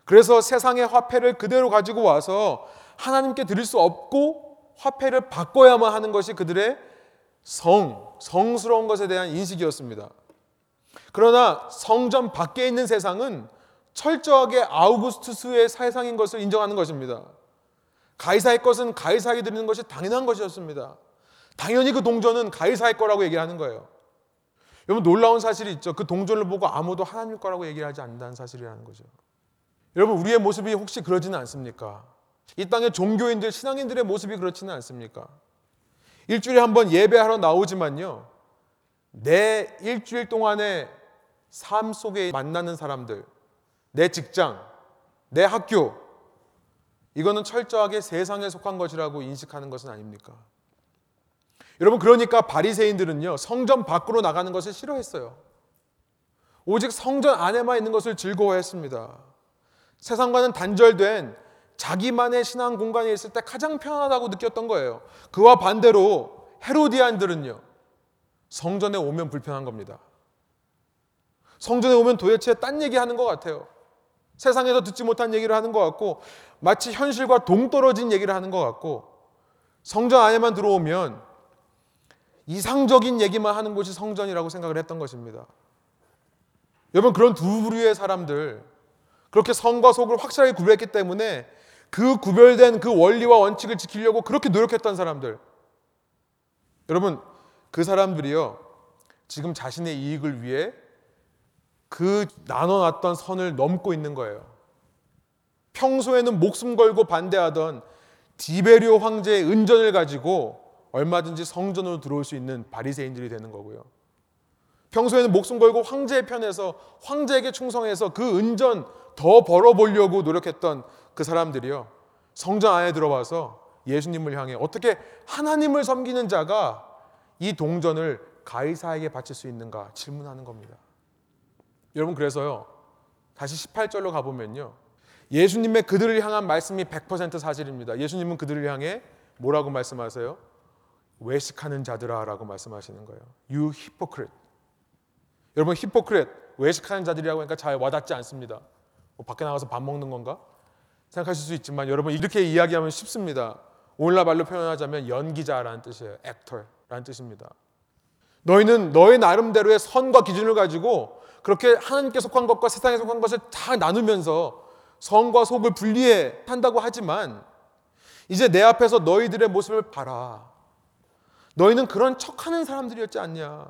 그래서 세상의 화폐를 그대로 가지고 와서 하나님께 드릴 수 없고 화폐를 바꿔야만 하는 것이 그들의 성, 성스러운 것에 대한 인식이었습니다. 그러나 성전 밖에 있는 세상은 철저하게 아우구스투스의 세상인 것을 인정하는 것입니다. 가이사의 것은 가이사에게 드리는 것이 당연한 것이었습니다. 당연히 그 동전은 가이사의 거라고 얘기하는 거예요. 여러분 놀라운 사실이 있죠. 그 동전을 보고 아무도 하나님 거라고 얘기하지 않는다는 사실이라는 거죠. 여러분 우리의 모습이 혹시 그러지는 않습니까? 이 땅의 종교인들, 신앙인들의 모습이 그렇지는 않습니까? 일주일에 한 번 예배하러 나오지만요. 내 일주일 동안의 삶 속에 만나는 사람들, 내 직장, 내 학교, 이거는 철저하게 세상에 속한 것이라고 인식하는 것은 아닙니까? 여러분 그러니까 바리새인들은요 성전 밖으로 나가는 것을 싫어했어요. 오직 성전 안에만 있는 것을 즐거워했습니다. 세상과는 단절된 자기만의 신앙 공간에 있을 때 가장 편안하다고 느꼈던 거예요. 그와 반대로 헤로디안들은요 성전에 오면 불편한 겁니다. 성전에 오면 도대체 딴 얘기하는 것 같아요. 세상에서 듣지 못한 얘기를 하는 것 같고 마치 현실과 동떨어진 얘기를 하는 것 같고 성전 안에만 들어오면 이상적인 얘기만 하는 곳이 성전이라고 생각을 했던 것입니다. 여러분 그런 두 부류의 사람들 그렇게 성과 속을 확실하게 구별했기 때문에 그 구별된 그 원리와 원칙을 지키려고 그렇게 노력했던 사람들 여러분 그 사람들이요 지금 자신의 이익을 위해 그 나눠놨던 선을 넘고 있는 거예요. 평소에는 목숨 걸고 반대하던 디베리오 황제의 은전을 가지고 얼마든지 성전으로 들어올 수 있는 바리새인들이 되는 거고요. 평소에는 목숨 걸고 황제의 편에서 황제에게 충성해서 그 은전 더 벌어보려고 노력했던 그 사람들이요. 성전 안에 들어와서 예수님을 향해 어떻게 하나님을 섬기는 자가 이 동전을 가이사에게 바칠 수 있는가 질문하는 겁니다. 여러분 그래서요. 다시 18절로 가보면요. 예수님의 그들을 향한 말씀이 100% 사실입니다. 예수님은 그들을 향해 뭐라고 말씀하세요? 외식하는 자들아라고 말씀하시는 거예요. You hypocrite. 여러분 히포크렛 외식하는 자들이라고 하니까 잘 와닿지 않습니다. 뭐 밖에 나가서 밥 먹는 건가? 생각하실 수 있지만 여러분 이렇게 이야기하면 쉽습니다. 오늘날 말로 표현하자면 연기자라는 뜻이에요. 액터라는 뜻입니다. 너희는 너의 나름대로의 선과 기준을 가지고 그렇게 하나님께 속한 것과 세상에 속한 것을 다 나누면서 성과 속을 분리해 한다고 하지만 이제 내 앞에서 너희들의 모습을 봐라. 너희는 그런 척하는 사람들이었지 않냐?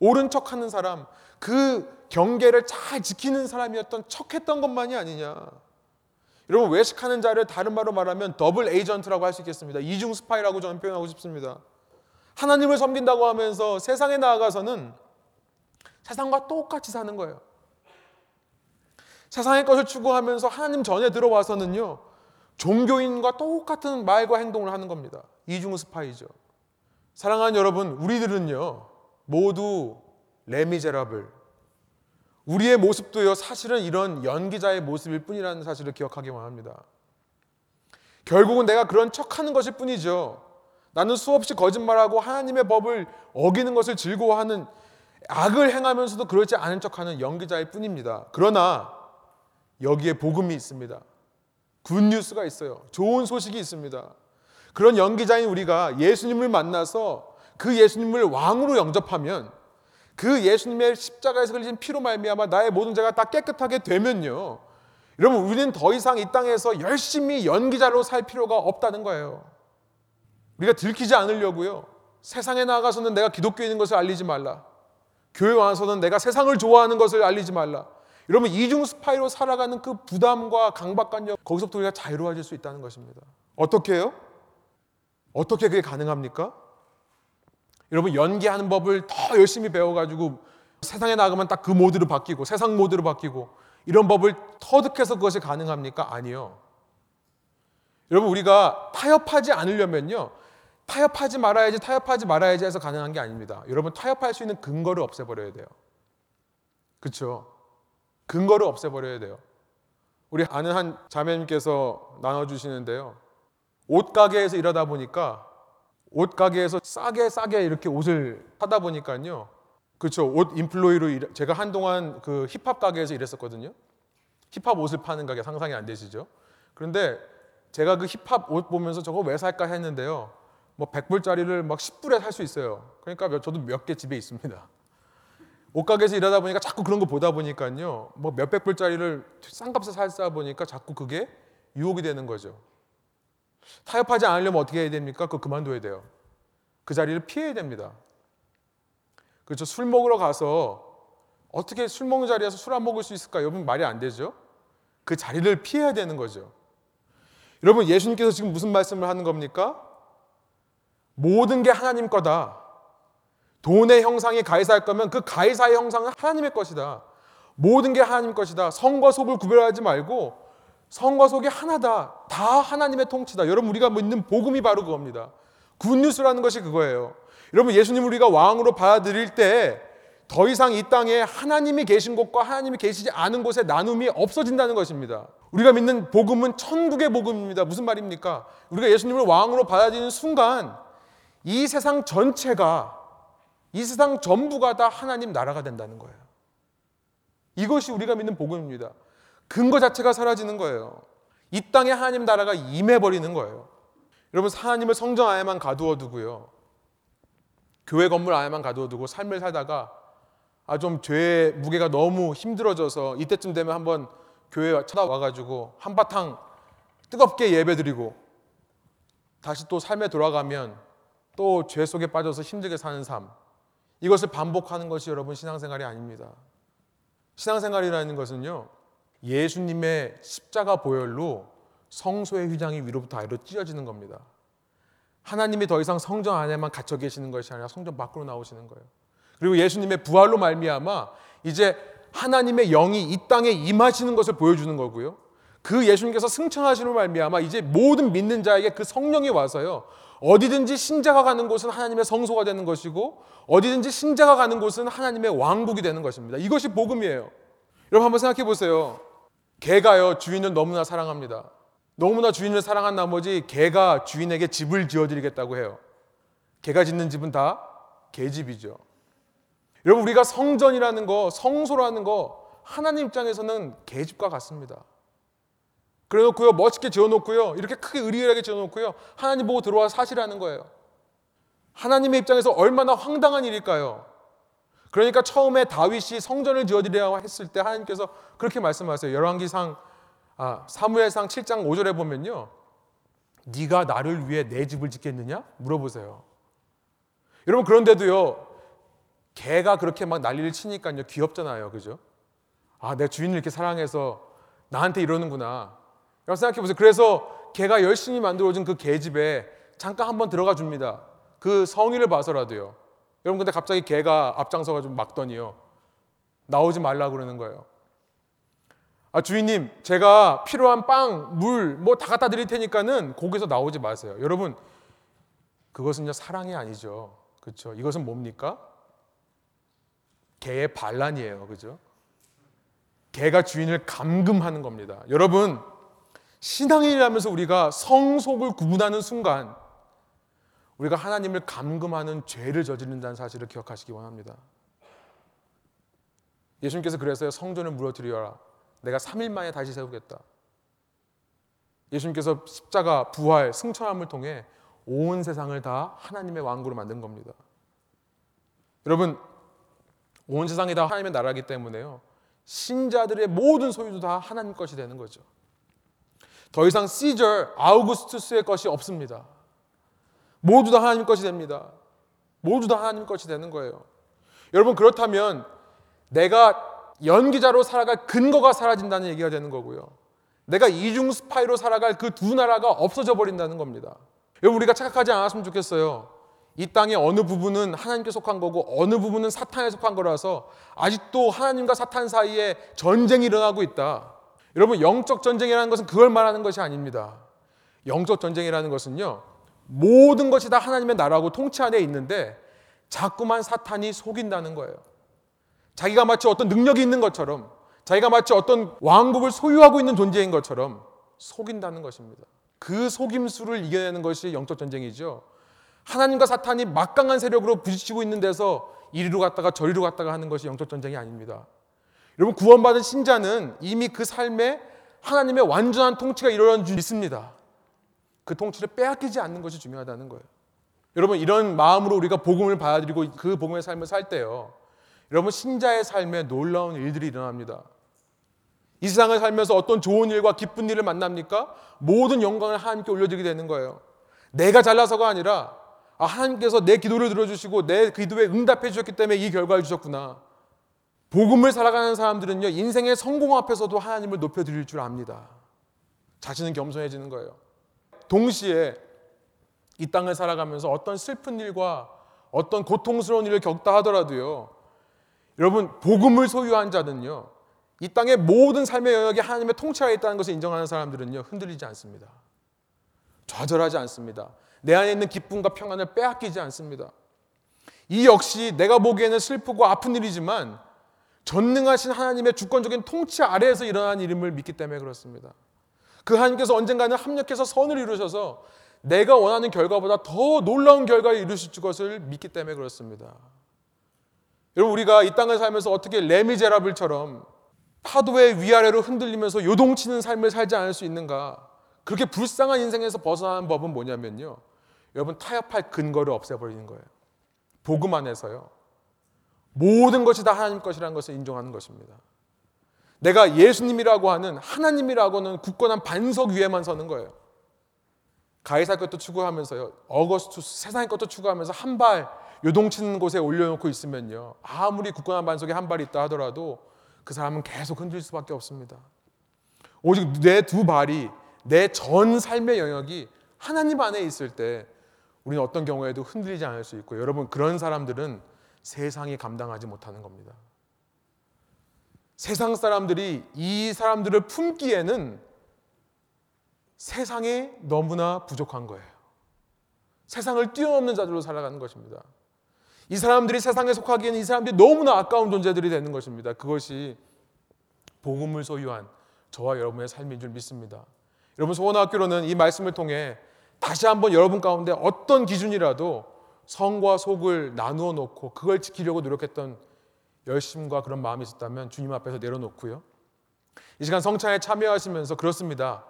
옳은 척하는 사람, 그 경계를 잘 지키는 사람이었던 척했던 것만이 아니냐? 여러분 외식하는 자를 다른 말로 말하면 double agent라고 할 수 있겠습니다. 이중 스파이라고 저는 표현하고 싶습니다. 하나님을 섬긴다고 하면서 세상에 나아가서는 세상과 똑같이 사는 거예요. 세상의 것을 추구하면서 하나님 전에 들어와서는요, 종교인과 똑같은 말과 행동을 하는 겁니다. 이중 스파이죠. 사랑하는 여러분, 우리들은요, 모두 레미제라블. 우리의 모습도요, 사실은 이런 연기자의 모습일 뿐이라는 사실을 기억하기만 합니다. 결국은 내가 그런 척 하는 것일 뿐이죠. 나는 수없이 거짓말하고 하나님의 법을 어기는 것을 즐거워하는 악을 행하면서도 그렇지 않은 척하는 연기자일 뿐입니다. 그러나 여기에 복음이 있습니다. 굿뉴스가 있어요. 좋은 소식이 있습니다. 그런 연기자인 우리가 예수님을 만나서 그 예수님을 왕으로 영접하면 그 예수님의 십자가에서 흘리신 피로 말미암아 나의 모든 죄가 다 깨끗하게 되면요. 여러분 우리는 더 이상 이 땅에서 열심히 연기자로 살 필요가 없다는 거예요. 우리가 들키지 않으려고요. 세상에 나가서는 내가 기독교인인 것을 알리지 말라. 교회 와서는 내가 세상을 좋아하는 것을 알리지 말라. 여러분 이중 스파이로 살아가는 그 부담과 강박관념 거기서부터 우리가 자유로워질 수 있다는 것입니다. 어떻게 해요? 어떻게 그게 가능합니까? 여러분 연기하는 법을 더 열심히 배워가지고 세상에 나가면 딱 그 모드로 바뀌고 세상 모드로 바뀌고 이런 법을 터득해서 그것이 가능합니까? 아니요. 여러분 우리가 타협하지 않으려면요. 타협하지 말아야지 타협하지 말아야지 해서 가능한 게 아닙니다. 여러분 타협할 수 있는 근거를 없애버려야 돼요. 그렇죠? 근거를 없애버려야 돼요. 우리 아는 한 자매님께서 나눠주시는데요. 옷 가게에서 일하다 보니까 옷 가게에서 싸게 싸게 이렇게 옷을 사다 보니까요. 그렇죠. 옷 인플로이로 일, 제가 한동안 그 힙합 가게에서 일했었거든요. 힙합 옷을 파는 가게 상상이 안 되시죠? 그런데 제가 그 힙합 옷 보면서 저거 왜 살까 했는데요. 뭐 100불짜리를 막 10불에 살 수 있어요. 그러니까 몇- 저도 몇 개 집에 있습니다. 옷가게에서 일하다 보니까 자꾸 그런 거 보다 보니까요. 뭐 몇백 불짜리를 싼 값에 살다 보니까 자꾸 그게 유혹이 되는 거죠. 타협하지 않으려면 어떻게 해야 됩니까? 그거 그만둬야 돼요. 그 자리를 피해야 됩니다. 그렇죠. 술 먹으러 가서 어떻게 술 먹는 자리에서 술 안 먹을 수 있을까? 여러분 말이 안 되죠. 그 자리를 피해야 되는 거죠. 여러분 예수님께서 지금 무슨 말씀을 하는 겁니까? 모든 게 하나님 거다. 돈의 형상이 가이사일 거면 그 가이사의 형상은 하나님의 것이다. 모든 게 하나님 것이다. 성과 속을 구별하지 말고 성과 속이 하나다. 다 하나님의 통치다. 여러분 우리가 믿는 복음이 바로 그겁니다. 굿뉴스라는 것이 그거예요. 여러분 예수님 우리가 왕으로 받아들일 때 더 이상 이 땅에 하나님이 계신 곳과 하나님이 계시지 않은 곳의 나눔이 없어진다는 것입니다. 우리가 믿는 복음은 천국의 복음입니다. 무슨 말입니까? 우리가 예수님을 왕으로 받아들이는 순간 이 세상 전체가 이 세상 전부가 다 하나님 나라가 된다는 거예요. 이것이 우리가 믿는 복음입니다. 근거 자체가 사라지는 거예요. 이 땅에 하나님 나라가 임해버리는 거예요. 여러분 하나님을 성전 안에만 가두어 두고요. 교회 건물 안에만 가두어 두고 삶을 살다가 아 좀 죄의 무게가 너무 힘들어져서 이때쯤 되면 한번 교회 찾아와가지고 한바탕 뜨겁게 예배 드리고 다시 또 삶에 돌아가면 또 죄 속에 빠져서 힘들게 사는 삶 이것을 반복하는 것이 여러분 신앙생활이 아닙니다. 신앙생활이라는 것은요 예수님의 십자가 보혈로 성소의 휘장이 위로부터 아래로 찢어지는 겁니다. 하나님이 더 이상 성전 안에만 갇혀 계시는 것이 아니라 성전 밖으로 나오시는 거예요. 그리고 예수님의 부활로 말미암아 이제 하나님의 영이 이 땅에 임하시는 것을 보여주는 거고요. 그 예수님께서 승천하시는 말미암아 이제 모든 믿는 자에게 그 성령이 와서요. 어디든지 신자가 가는 곳은 하나님의 성소가 되는 것이고 어디든지 신자가 가는 곳은 하나님의 왕국이 되는 것입니다. 이것이 복음이에요. 여러분 한번 생각해 보세요. 개가요 주인을 너무나 사랑합니다. 너무나 주인을 사랑한 나머지 개가 주인에게 집을 지어드리겠다고 해요. 개가 짓는 집은 다 개집이죠. 여러분 우리가 성전이라는 거, 성소라는 거 하나님 입장에서는 개집과 같습니다. 그래놓고요 멋있게 지어놓고요 이렇게 크게 의리하게 지어놓고요 하나님 보고 들어와 사시라는 거예요. 하나님의 입장에서 얼마나 황당한 일일까요? 그러니까 처음에 다윗이 성전을 지어드리라고 했을 때 하나님께서 그렇게 말씀하세요. 열왕기상 아, 사무엘상 7장 5절에 보면요. 네가 나를 위해 내 집을 짓겠느냐? 물어보세요. 여러분 그런데도요. 개가 그렇게 막 난리를 치니까요. 귀엽잖아요. 그죠? 아, 내 주인을 이렇게 사랑해서 나한테 이러는구나. 여러분 생각해 보세요. 그래서 개가 열심히 만들어준 그 개집에 잠깐 한번 들어가 줍니다. 그 성의를 봐서라도요. 여러분 근데 갑자기 개가 앞장서가지고 막더니요. 나오지 말라 그러는 거예요. 아 주인님, 제가 필요한 빵, 물, 뭐 다 갖다 드릴 테니까는 거기서 나오지 마세요. 여러분, 그것은요 사랑이 아니죠. 그렇죠? 이것은 뭡니까? 개의 반란이에요. 그죠? 개가 주인을 감금하는 겁니다. 여러분, 신앙인이라면서 우리가 성속을 구분하는 순간 우리가 하나님을 감금하는 죄를 저지른다는 사실을 기억하시기 원합니다. 예수님께서 그래서요 성전을 무너뜨리어라. 내가 3일 만에 다시 세우겠다. 예수님께서 십자가 부활 승천함을 통해 온 세상을 다 하나님의 왕국으로 만든 겁니다. 여러분 온 세상이 다 하나님의 나라이기 때문에요. 신자들의 모든 소유도 다 하나님 것이 되는 거죠. 더 이상 시저 아우구스투스의 것이 없습니다. 모두 다 하나님 것이 됩니다. 모두 다 하나님 것이 되는 거예요. 여러분 그렇다면 내가 연기자로 살아갈 근거가 사라진다는 얘기가 되는 거고요. 내가 이중 스파이로 살아갈 그 두 나라가 없어져 버린다는 겁니다. 여러분 우리가 착각하지 않았으면 좋겠어요. 이 땅의 어느 부분은 하나님께 속한 거고 어느 부분은 사탄에 속한 거라서 아직도 하나님과 사탄 사이에 전쟁이 일어나고 있다. 여러분 영적 전쟁이라는 것은 그걸 말하는 것이 아닙니다. 영적 전쟁이라는 것은요. 모든 것이 다 하나님의 나라고 통치 안에 있는데 자꾸만 사탄이 속인다는 거예요. 자기가 마치 어떤 능력이 있는 것처럼 자기가 마치 어떤 왕국을 소유하고 있는 존재인 것처럼 속인다는 것입니다. 그 속임수를 이겨내는 것이 영적 전쟁이죠. 하나님과 사탄이 막강한 세력으로 부딪히고 있는 데서 이리로 갔다가 저리로 갔다가 하는 것이 영적 전쟁이 아닙니다. 여러분 구원받은 신자는 이미 그 삶에 하나님의 완전한 통치가 일어난 줄 믿습니다. 그 통치를 빼앗기지 않는 것이 중요하다는 거예요. 여러분 이런 마음으로 우리가 복음을 받아들이고 그 복음의 삶을 살 때요. 여러분 신자의 삶에 놀라운 일들이 일어납니다. 이 세상을 살면서 어떤 좋은 일과 기쁜 일을 만납니까? 모든 영광을 하나님께 올려드리게 되는 거예요. 내가 잘나서가 아니라 아, 하나님께서 내 기도를 들어주시고 내 기도에 응답해 주셨기 때문에 이 결과를 주셨구나. 복음을 살아가는 사람들은요 인생의 성공 앞에서도 하나님을 높여드릴 줄 압니다. 자신은 겸손해지는 거예요. 동시에 이 땅을 살아가면서 어떤 슬픈 일과 어떤 고통스러운 일을 겪다 하더라도요. 여러분 복음을 소유한 자는요. 이 땅의 모든 삶의 영역이 하나님의 통치하에 있다는 것을 인정하는 사람들은요. 흔들리지 않습니다. 좌절하지 않습니다. 내 안에 있는 기쁨과 평안을 빼앗기지 않습니다. 이 역시 내가 보기에는 슬프고 아픈 일이지만 전능하신 하나님의 주권적인 통치 아래에서 일어난 일임을 믿기 때문에 그렇습니다. 그 하나님께서 언젠가는 합력해서 선을 이루셔서 내가 원하는 결과보다 더 놀라운 결과를 이루실 것을 믿기 때문에 그렇습니다. 여러분 우리가 이 땅을 살면서 어떻게 레미제라블처럼 파도의 위아래로 흔들리면서 요동치는 삶을 살지 않을 수 있는가? 그렇게 불쌍한 인생에서 벗어나는 법은 뭐냐면요. 여러분 타협할 근거를 없애버리는 거예요. 복음 안에서요. 모든 것이 다 하나님 것이라는 것을 인정하는 것입니다. 내가 예수님이라고 하는 하나님이라고는 굳건한 반석 위에만 서는 거예요. 가이사 것도 추구하면서요. 어거스투스 세상의 것도 추구하면서 한 발 요동치는 곳에 올려놓고 있으면요. 아무리 굳건한 반석에 한 발이 있다 하더라도 그 사람은 계속 흔들 수밖에 없습니다. 오직 내 두 발이 내 전 삶의 영역이 하나님 안에 있을 때 우리는 어떤 경우에도 흔들리지 않을 수 있고 여러분 그런 사람들은 세상이 감당하지 못하는 겁니다. 세상 사람들이 이 사람들을 품기에는 세상에 너무나 부족한 거예요. 세상을 뛰어넘는 자들로 살아가는 것입니다. 이 사람들이 세상에 속하기에는 이 사람들이 너무나 아까운 존재들이 되는 것입니다. 그것이 복음을 소유한 저와 여러분의 삶인 줄 믿습니다. 여러분 소원학교로는 이 말씀을 통해 다시 한번 여러분 가운데 어떤 기준이라도 성과 속을 나누어 놓고 그걸 지키려고 노력했던 열심과 그런 마음이 있었다면 주님 앞에서 내려놓고요. 이 시간 성찬에 참여하시면서 그렇습니다.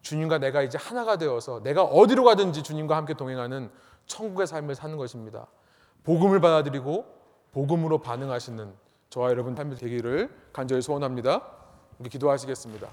주님과 내가 이제 하나가 되어서 내가 어디로 가든지 주님과 함께 동행하는 천국의 삶을 사는 것입니다. 복음을 받아들이고 복음으로 반응하시는 저와 여러분 삶이 되기를 간절히 소원합니다. 우리 기도하시겠습니다.